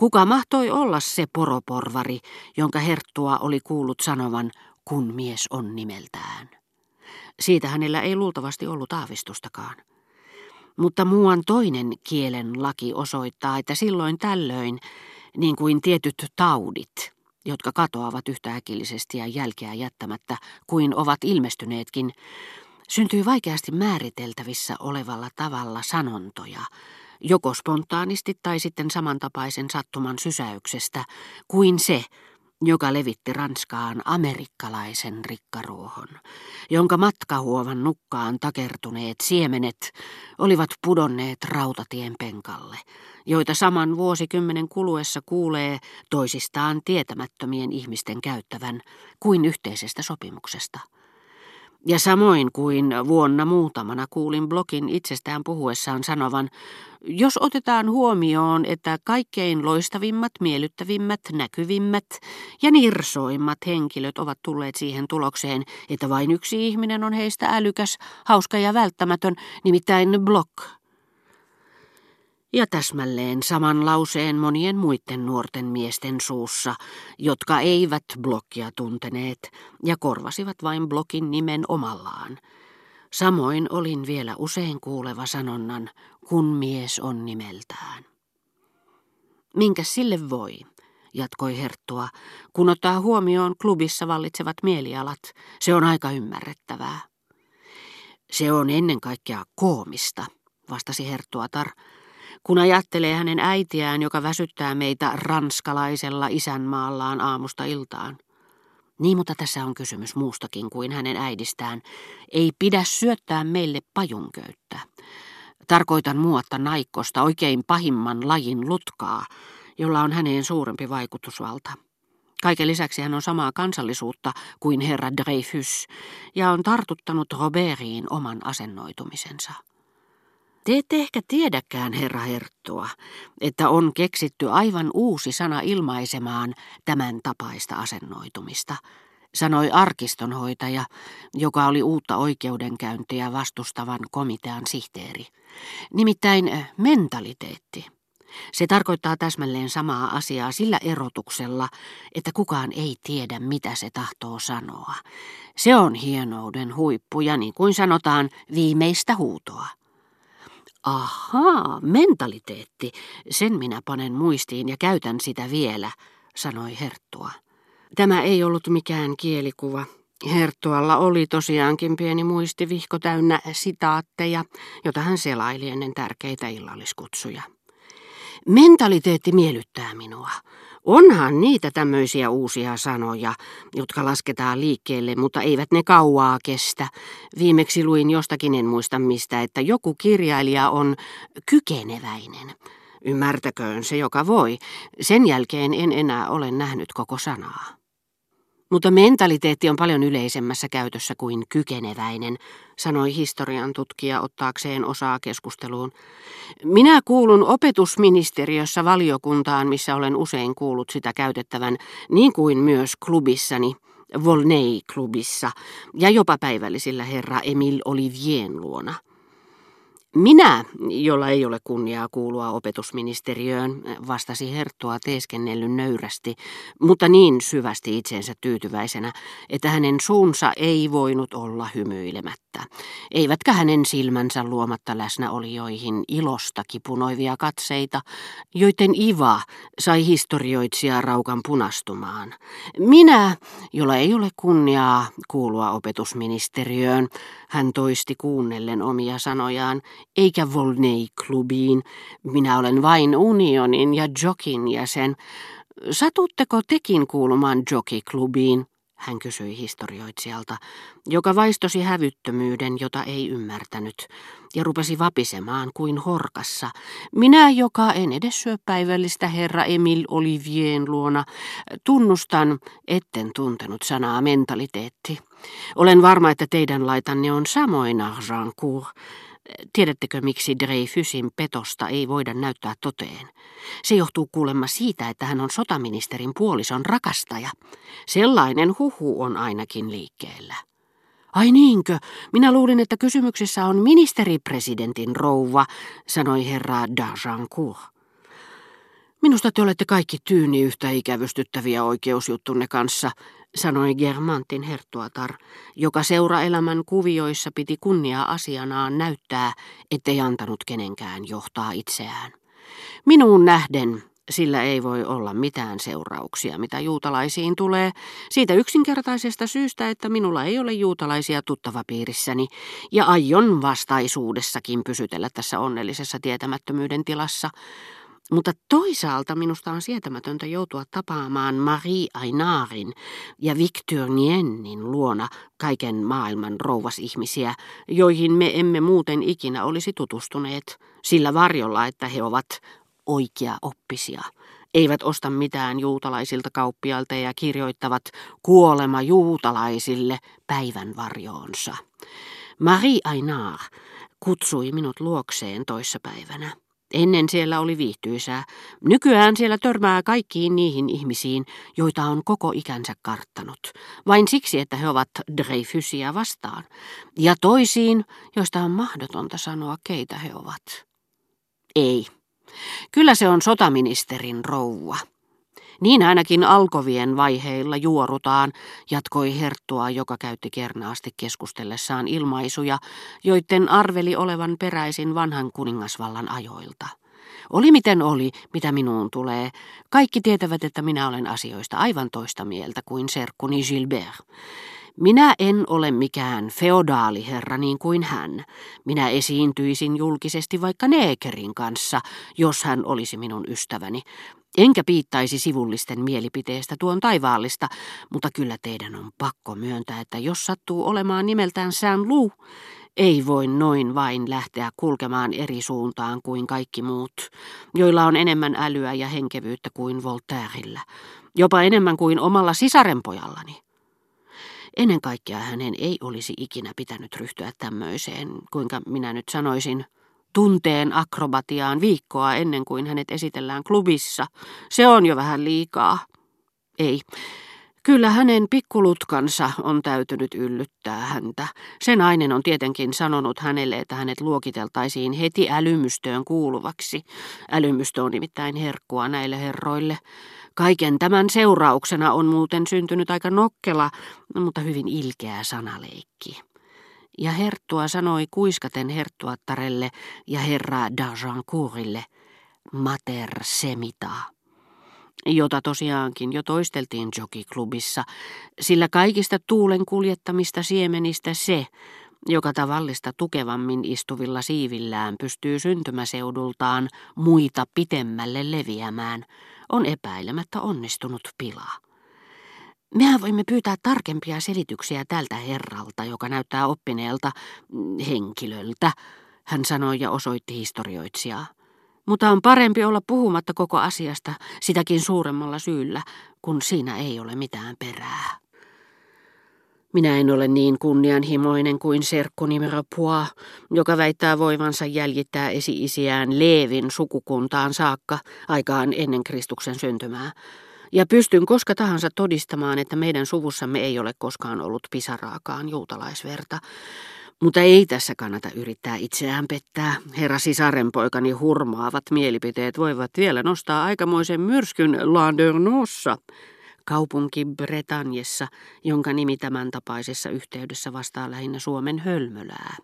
Kuka mahtoi olla se poroporvari, jonka herttua oli kuullut sanovan, kun mies on nimeltään? Siitä hänellä ei luultavasti ollut aavistustakaan. Mutta muuan toinen kielen laki osoittaa, että silloin tällöin, niin kuin tietyt taudit, jotka katoavat yhtäkillisesti ja jälkeä jättämättä, kuin ovat ilmestyneetkin, syntyy vaikeasti määriteltävissä olevalla tavalla sanontoja, joko spontaanisti tai sitten samantapaisen sattuman sysäyksestä, kuin se, joka levitti Ranskaan amerikkalaisen rikkaruohon, jonka matkahuovan nukkaan takertuneet siemenet olivat pudonneet rautatien penkalle, joita saman vuosikymmenen kuluessa kuulee toisistaan tietämättömien ihmisten käyttävän kuin yhteisestä sopimuksesta. Ja samoin kuin vuonna muutamana kuulin blogin itsestään puhuessaan sanovan, jos otetaan huomioon, että kaikkein loistavimmat, miellyttävimmät, näkyvimmät ja nirsoimmat henkilöt ovat tulleet siihen tulokseen, että vain yksi ihminen on heistä älykäs, hauska ja välttämätön, nimittäin Block – ja täsmälleen saman lauseen monien muiden nuorten miesten suussa, jotka eivät blokkia tunteneet ja korvasivat vain blokin nimen omallaan. Samoin olin vielä usein kuuleva sanonnan, kun mies on nimeltään. Minkä sille voi, jatkoi Herttua, kun ottaa huomioon klubissa vallitsevat mielialat, se on aika ymmärrettävää. Se on ennen kaikkea koomista, vastasi Herttuatar, kun ajattelee hänen äitiään, joka väsyttää meitä ranskalaisella isänmaallaan aamusta iltaan. Niin, mutta tässä on kysymys muustakin kuin hänen äidistään. Ei pidä syöttää meille pajunköyttä. Tarkoitan muotta naikkosta oikein pahimman lajin lutkaa, jolla on häneen suurempi vaikutusvalta. Kaiken lisäksi hän on samaa kansallisuutta kuin herra Dreyfus ja on tartuttanut Robertiin oman asennoitumisensa. Te ette ehkä tiedäkään, herra Herttua, että on keksitty aivan uusi sana ilmaisemaan tämän tapaista asennoitumista, sanoi arkistonhoitaja, joka oli uutta oikeudenkäyntiä vastustavan komitean sihteeri. Nimittäin eh, mentaliteetti. Se tarkoittaa täsmälleen samaa asiaa sillä erotuksella, että kukaan ei tiedä, mitä se tahtoo sanoa. Se on hienouden huippu ja niin kuin sanotaan, viimeistä huutoa. Ahaa, mentaliteetti. Sen minä panen muistiin ja käytän sitä vielä, sanoi Herttua. Tämä ei ollut mikään kielikuva. Herttualla oli tosiaankin pieni muistivihko täynnä sitaatteja, jota hän selaili ennen tärkeitä illalliskutsuja. Mentaliteetti miellyttää minua. Onhan niitä tämmöisiä uusia sanoja, jotka lasketaan liikkeelle, mutta eivät ne kauaa kestä. Viimeksi luin jostakin, en muista mistä, että joku kirjailija on kykeneväinen. Ymmärtäköön se, joka voi. Sen jälkeen en enää ole nähnyt koko sanaa. Mutta mentaliteetti on paljon yleisemmässä käytössä kuin kykeneväinen, sanoi historian tutkija ottaakseen osaa keskusteluun. Minä kuulun opetusministeriössä valiokuntaan, missä olen usein kuullut sitä käytettävän, niin kuin myös klubissani, Volney-klubissa, ja jopa päivällisillä herra Emil Olivien luona. Minä, jolla ei ole kunniaa kuulua opetusministeriöön, vastasi Herttua teeskennellyn nöyrästi, mutta niin syvästi itseensä tyytyväisenä, että hänen suunsa ei voinut olla hymyilemättä. Eivätkä hänen silmänsä luomatta läsnäolijoihin ilosta kipunoivia katseita, joiden iva sai historioitsija raukan punastumaan. Minä, jolla ei ole kunniaa kuulua opetusministeriöön, hän toisti kuunnellen omia sanojaan, eikä Volney-klubiin. Minä olen vain unionin ja Jokin jäsen. Satutteko tekin kuulumaan Jockey-klubiin? Hän kysyi historioitsijalta, joka vaistosi hävyttömyyden, jota ei ymmärtänyt, ja rupesi vapisemaan kuin horkassa. Minä, joka en edes syö päivällistä herra Emil Olivien luona, tunnustan, etten tuntenut sanaa mentaliteetti. Olen varma, että teidän laitanne on samoin argent Tiedättekö, miksi Dreyfusin petosta ei voida näyttää toteen? Se johtuu kuulemma siitä, että hän on sotaministerin puolison rakastaja. Sellainen huhu on ainakin liikkeellä. Ai niinkö? Minä luulin, että kysymyksessä on ministeripresidentin rouva, sanoi herra Dajancourt. Minusta te olette kaikki tyyni yhtä ikävystyttäviä oikeusjuttunne kanssa, sanoi Germantin herttuatar, joka seuraelämän kuvioissa piti kunnia asianaan näyttää, ettei antanut kenenkään johtaa itseään. Minuun nähden sillä ei voi olla mitään seurauksia, mitä juutalaisiin tulee, siitä yksinkertaisesta syystä, että minulla ei ole juutalaisia tuttavapiirissäni, ja aion vastaisuudessakin pysytellä tässä onnellisessa tietämättömyyden tilassa, mutta toisaalta minusta on sietämätöntä joutua tapaamaan Marie Ainarin ja Victor Niennin luona kaiken maailman rouvasihmisiä, joihin me emme muuten ikinä olisi tutustuneet, sillä varjolla, että he ovat oikea oppisia. Eivät osta mitään juutalaisilta kauppialta ja kirjoittavat kuolema juutalaisille päivän varjoonsa. Marie Ainar kutsui minut luokseen toissapäivänä. Ennen siellä oli viihtyisää. Nykyään siellä törmää kaikkiin niihin ihmisiin, joita on koko ikänsä karttanut. Vain siksi, että he ovat Dreyfusia vastaan. Ja toisiin, joista on mahdotonta sanoa, keitä he ovat. Ei. Kyllä se on sotaministerin rouva. Niin ainakin alkovien vaiheilla juorutaan, jatkoi Herttua, joka käytti kernaasti keskustellessaan ilmaisuja, joiden arveli olevan peräisin vanhan kuningasvallan ajoilta. Oli miten oli, mitä minuun tulee. Kaikki tietävät, että minä olen asioista aivan toista mieltä kuin serkkuni Gilbert. Minä en ole mikään feodaaliherra niin kuin hän. Minä esiintyisin julkisesti vaikka Neekerin kanssa, jos hän olisi minun ystäväni. Enkä piittaisi sivullisten mielipiteestä tuon taivaallista, mutta kyllä teidän on pakko myöntää, että jos sattuu olemaan nimeltään Saint Lou, ei voi noin vain lähteä kulkemaan eri suuntaan kuin kaikki muut, joilla on enemmän älyä ja henkevyyttä kuin Voltairella, jopa enemmän kuin omalla sisarenpojallani. Ennen kaikkea hänen ei olisi ikinä pitänyt ryhtyä tämmöiseen, kuinka minä nyt sanoisin, tunteen akrobatiaan viikkoa ennen kuin hänet esitellään klubissa. Se on jo vähän liikaa. Ei. Kyllä hänen pikkulutkansa on täytynyt yllyttää häntä. Se nainen on tietenkin sanonut hänelle, että hänet luokiteltaisiin heti älymystöön kuuluvaksi. Älymystö on nimittäin herkkua näille herroille. Kaiken tämän seurauksena on muuten syntynyt aika nokkela, mutta hyvin ilkeä sanaleikki. Ja Herttua sanoi kuiskaten Herttuattarelle ja herra d'Argencourille, mater semita, jota tosiaankin jo toisteltiin jokiklubissa, sillä kaikista tuulen kuljettamista siemenistä se, joka tavallista tukevammin istuvilla siivillään pystyy syntymäseudultaan muita pitemmälle leviämään, on epäilemättä onnistunut pilaa. Mehän voimme pyytää tarkempia selityksiä tältä herralta, joka näyttää oppineelta mm, henkilöltä, hän sanoi ja osoitti historioitsijaa. Mutta on parempi olla puhumatta koko asiasta sitäkin suuremmalla syyllä, kun siinä ei ole mitään perää. Minä en ole niin kunnianhimoinen kuin serkku nimero Pua, joka väittää voivansa jäljittää esi-isiään Leevin sukukuntaan saakka aikaan ennen Kristuksen syntymää. Ja pystyn koska tahansa todistamaan, että meidän suvussamme ei ole koskaan ollut pisaraakaan juutalaisverta. Mutta ei tässä kannata yrittää itseään pettää. Herra sisarenpoikani hurmaavat mielipiteet voivat vielä nostaa aikamoisen myrskyn Landernossa kaupunki Bretanjessa, jonka nimi tämän tapaisessa yhteydessä vastaa lähinnä Suomen hölmölää.